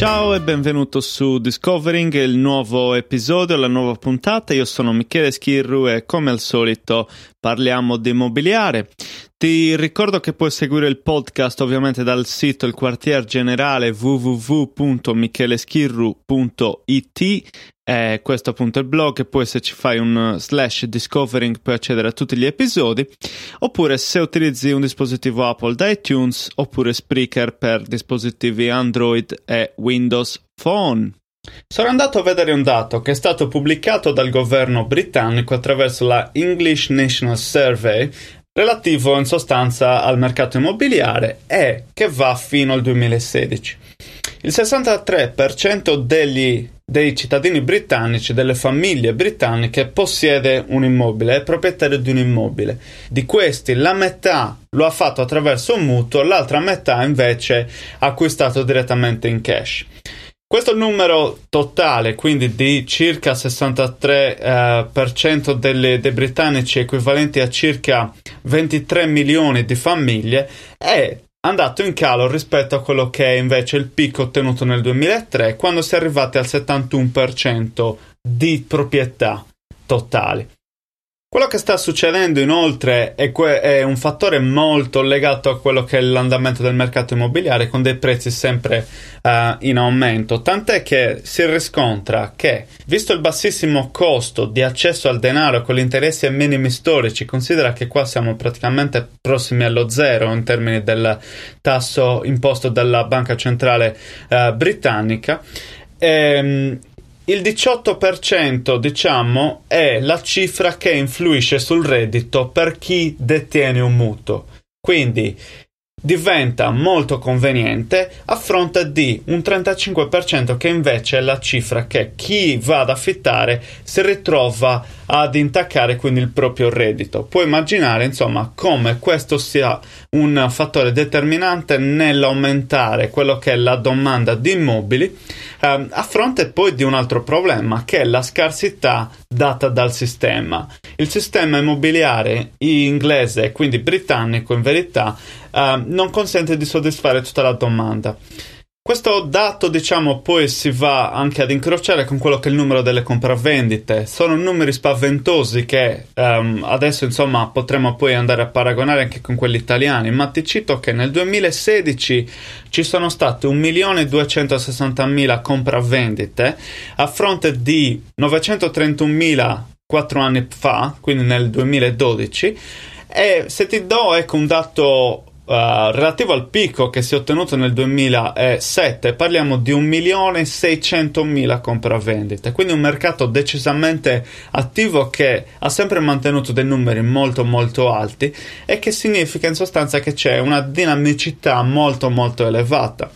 Ciao e benvenuto su Discovering, il nuovo episodio, la nuova puntata. Io sono Michele Schirru e come al solito parliamo di immobiliare. Ti ricordo che puoi seguire il podcast ovviamente dal sito Il Quartier Generale www.micheleschirru.it eh, questo appunto il blog e poi se ci fai un slash discovering puoi accedere a tutti gli episodi oppure se utilizzi un dispositivo Apple da iTunes oppure Spreaker per dispositivi Android e Windows Phone. Sono andato a vedere un dato che è stato pubblicato dal governo britannico attraverso la English National Survey relativo in sostanza al mercato immobiliare e che va fino al 2016. Il 63% degli, dei cittadini britannici, delle famiglie britanniche, possiede un immobile, è proprietario di un immobile. Di questi la metà lo ha fatto attraverso un mutuo, l'altra metà invece ha acquistato direttamente in cash. Questo numero totale, quindi di circa 63% eh, delle, dei britannici, equivalenti a circa 23 milioni di famiglie, è andato in calo rispetto a quello che è invece il picco ottenuto nel 2003, quando si è arrivati al 71% di proprietà totali. Quello che sta succedendo inoltre è, que- è, un fattore molto legato a quello che è l'andamento del mercato immobiliare con dei prezzi sempre uh, in aumento, tant'è che si riscontra che, visto il bassissimo costo di accesso al denaro con gli interessi ai minimi storici, considera che qua siamo praticamente prossimi allo zero in termini del tasso imposto dalla Banca Centrale uh, Britannica, ehm, il 18% diciamo è la cifra che influisce sul reddito per chi detiene un mutuo. Quindi diventa molto conveniente a fronte di un 35% che invece è la cifra che chi va ad affittare si ritrova ad intaccare quindi il proprio reddito. Puoi immaginare insomma come questo sia un fattore determinante nell'aumentare quello che è la domanda di immobili eh, a fronte poi di un altro problema che è la scarsità data dal sistema. Il sistema immobiliare inglese, quindi britannico in verità, uh, non consente di soddisfare tutta la domanda. Questo dato, diciamo, poi si va anche ad incrociare con quello che è il numero delle compravendite. Sono numeri spaventosi che um, adesso, insomma, potremo poi andare a paragonare anche con quelli italiani. Ma ti cito che nel 2016 ci sono state 1.260.000 compravendite a fronte di 931.000 quattro anni fa, quindi nel 2012. E se ti do ecco, un dato Uh, relativo al picco che si è ottenuto nel 2007 parliamo di 1.600.000 compravendite quindi un mercato decisamente attivo che ha sempre mantenuto dei numeri molto molto alti e che significa in sostanza che c'è una dinamicità molto molto elevata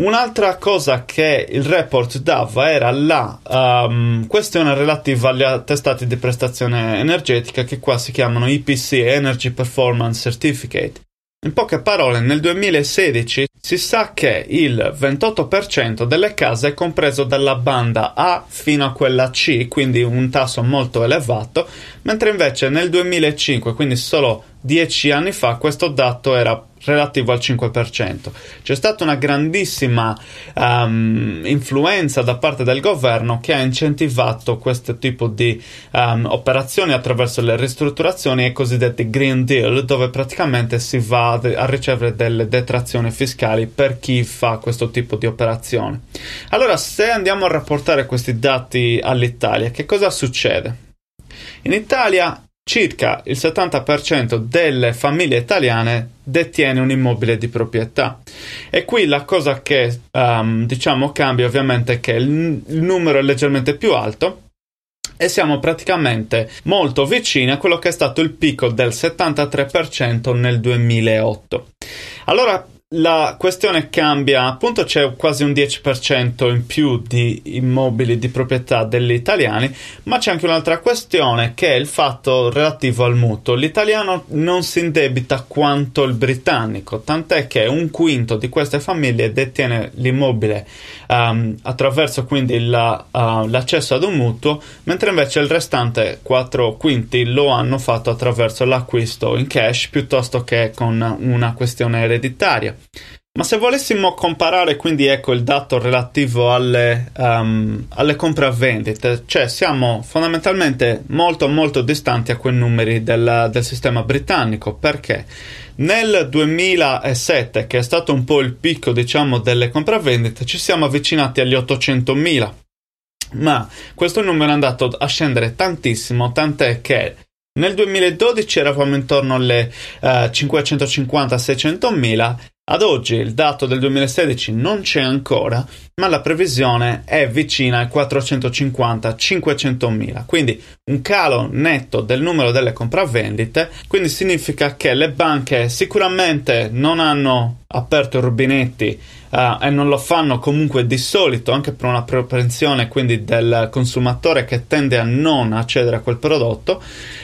Un'altra cosa che il report dava era la um, questione relativa agli attestati di prestazione energetica che qua si chiamano EPC, Energy Performance Certificate. In poche parole, nel 2016 si sa che il 28% delle case è compreso dalla banda A fino a quella C, quindi un tasso molto elevato, mentre invece nel 2005, quindi solo 10 anni fa, questo dato era relativo al 5%. C'è stata una grandissima um, influenza da parte del governo che ha incentivato questo tipo di um, operazioni attraverso le ristrutturazioni e i cosiddetti Green Deal, dove praticamente si va a ricevere delle detrazioni fiscali per chi fa questo tipo di operazione. Allora, se andiamo a rapportare questi dati all'Italia, che cosa succede? In Italia circa il 70% delle famiglie italiane detiene un immobile di proprietà. E qui la cosa che um, diciamo cambia ovviamente è che il, il numero è leggermente più alto e siamo praticamente molto vicini a quello che è stato il picco del 73% nel 2008. Allora la questione cambia, appunto c'è quasi un 10% in più di immobili di proprietà degli italiani, ma c'è anche un'altra questione che è il fatto relativo al mutuo. L'italiano non si indebita quanto il britannico, tant'è che un quinto di queste famiglie detiene l'immobile um, attraverso quindi la, uh, l'accesso ad un mutuo, mentre invece il restante 4 quinti lo hanno fatto attraverso l'acquisto in cash piuttosto che con una questione ereditaria. Ma se volessimo comparare quindi ecco il dato relativo alle, um, alle compravendite, cioè siamo fondamentalmente molto molto distanti a quei numeri del, del sistema britannico, perché nel 2007, che è stato un po' il picco diciamo delle compravendite, ci siamo avvicinati agli 800.000, ma questo numero è andato a scendere tantissimo, tant'è che nel 2012 eravamo intorno alle uh, 550-600 mila ad oggi il dato del 2016 non c'è ancora, ma la previsione è vicina ai 450-500 mila, quindi un calo netto del numero delle compravendite, quindi significa che le banche sicuramente non hanno aperto i rubinetti uh, e non lo fanno comunque di solito, anche per una propensione quindi del consumatore che tende a non accedere a quel prodotto.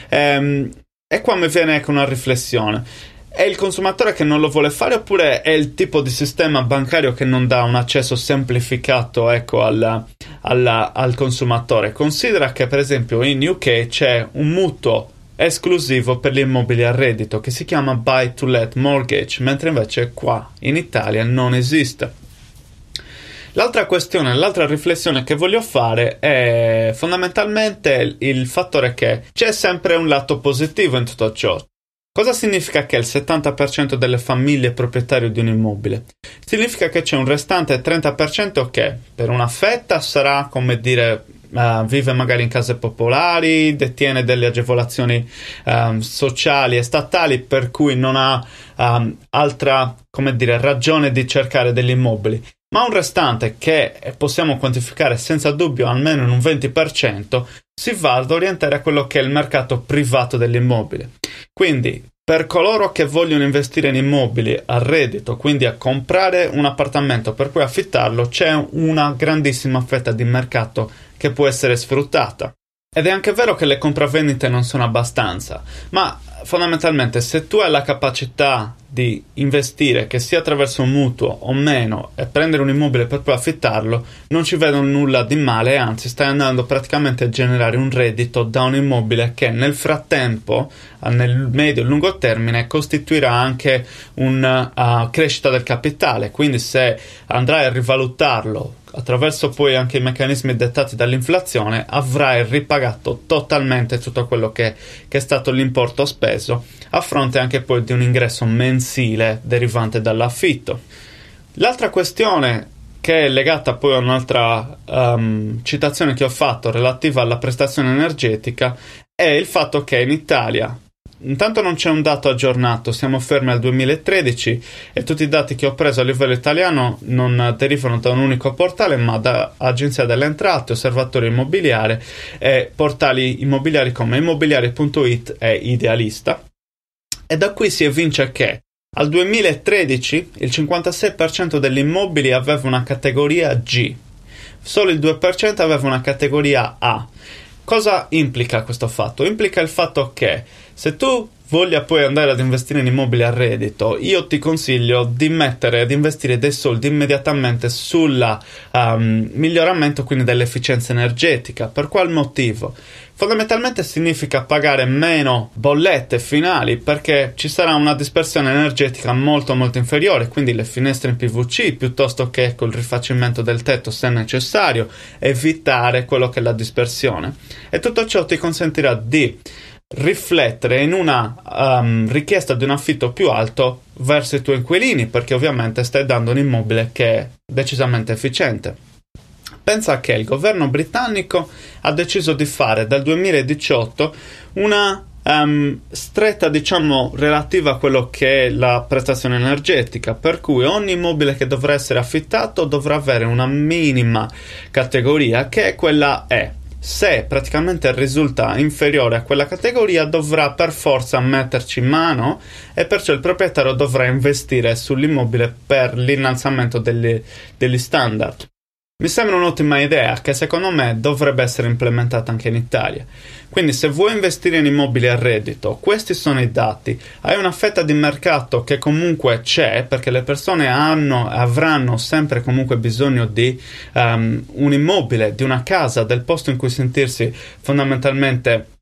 Um, e qua mi viene ecco una riflessione è il consumatore che non lo vuole fare oppure è il tipo di sistema bancario che non dà un accesso semplificato ecco, al, al, al consumatore? Considera che per esempio in UK c'è un mutuo esclusivo per gli immobili a reddito che si chiama Buy to Let Mortgage, mentre invece qua in Italia non esiste. L'altra questione, l'altra riflessione che voglio fare è fondamentalmente il fattore che c'è sempre un lato positivo in tutto ciò. Cosa significa che il 70% delle famiglie è proprietario di un immobile? Significa che c'è un restante 30% che per una fetta sarà, come dire, Uh, vive magari in case popolari, detiene delle agevolazioni um, sociali e statali per cui non ha um, altra dire, ragione di cercare degli immobili. Ma un restante che possiamo quantificare senza dubbio almeno in un 20% si va ad orientare a quello che è il mercato privato dell'immobile. Quindi, per coloro che vogliono investire in immobili a reddito, quindi a comprare un appartamento per poi affittarlo, c'è una grandissima fetta di mercato che può essere sfruttata. Ed è anche vero che le compravendite non sono abbastanza, ma fondamentalmente se tu hai la capacità di investire, che sia attraverso un mutuo o meno, e prendere un immobile per poi affittarlo, non ci vedo nulla di male, anzi stai andando praticamente a generare un reddito da un immobile che nel frattempo, nel medio e lungo termine, costituirà anche una uh, crescita del capitale. Quindi se andrai a rivalutarlo attraverso poi anche i meccanismi dettati dall'inflazione, avrai ripagato totalmente tutto quello che, che, è stato l'importo speso, a fronte anche poi di un ingresso mensile derivante dall'affitto. L'altra questione che è legata poi a un'altra um, citazione che ho fatto relativa alla prestazione energetica è il fatto che in Italia Intanto non c'è un dato aggiornato, siamo fermi al 2013 e tutti i dati che ho preso a livello italiano non derivano da un unico portale ma da Agenzia delle Entrate, Osservatorio Immobiliare e portali immobiliari come immobiliari.it e Idealista. E da qui si evince che al 2013 il 56% degli immobili aveva una categoria G, solo il 2% aveva una categoria A. Cosa implica questo fatto? Implica il fatto che se tu voglia poi andare ad investire in immobili a reddito, io ti consiglio di mettere ad investire dei soldi immediatamente sul um, miglioramento quindi dell'efficienza energetica. Per qual motivo? Fondamentalmente significa pagare meno bollette finali perché ci sarà una dispersione energetica molto molto inferiore, quindi le finestre in PVC piuttosto che col rifacimento del tetto se necessario, evitare quello che è la dispersione. E tutto ciò ti consentirà di riflettere in una um, richiesta di un affitto più alto verso i tuoi inquilini, perché ovviamente stai dando un immobile che è decisamente efficiente. Pensa che il governo britannico ha deciso di fare dal 2018 una um, stretta, diciamo, relativa a quello che è la prestazione energetica, per cui ogni immobile che dovrà essere affittato dovrà avere una minima categoria che è quella E se praticamente risulta inferiore a quella categoria dovrà per forza metterci mano e perciò il proprietario dovrà investire sull'immobile per l'innalzamento degli, degli standard. Mi sembra un'ottima idea che secondo me dovrebbe essere implementata anche in Italia. Quindi se vuoi investire in immobili a reddito, questi sono i dati. Hai una fetta di mercato che comunque c'è perché le persone hanno, avranno sempre comunque bisogno di um, un immobile, di una casa, del posto in cui sentirsi fondamentalmente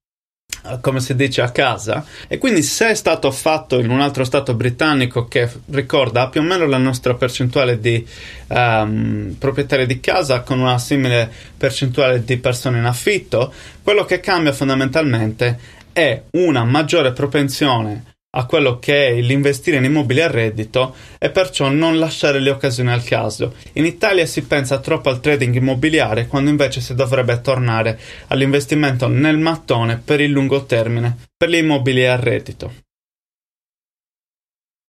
come si dice a casa e quindi se è stato fatto in un altro stato britannico che ricorda più o meno la nostra percentuale di um, proprietari di casa con una simile percentuale di persone in affitto quello che cambia fondamentalmente è una maggiore propensione a quello che è l'investire in immobili a reddito e perciò non lasciare le occasioni al caso. In Italia si pensa troppo al trading immobiliare quando invece si dovrebbe tornare all'investimento nel mattone per il lungo termine, per gli immobili a reddito.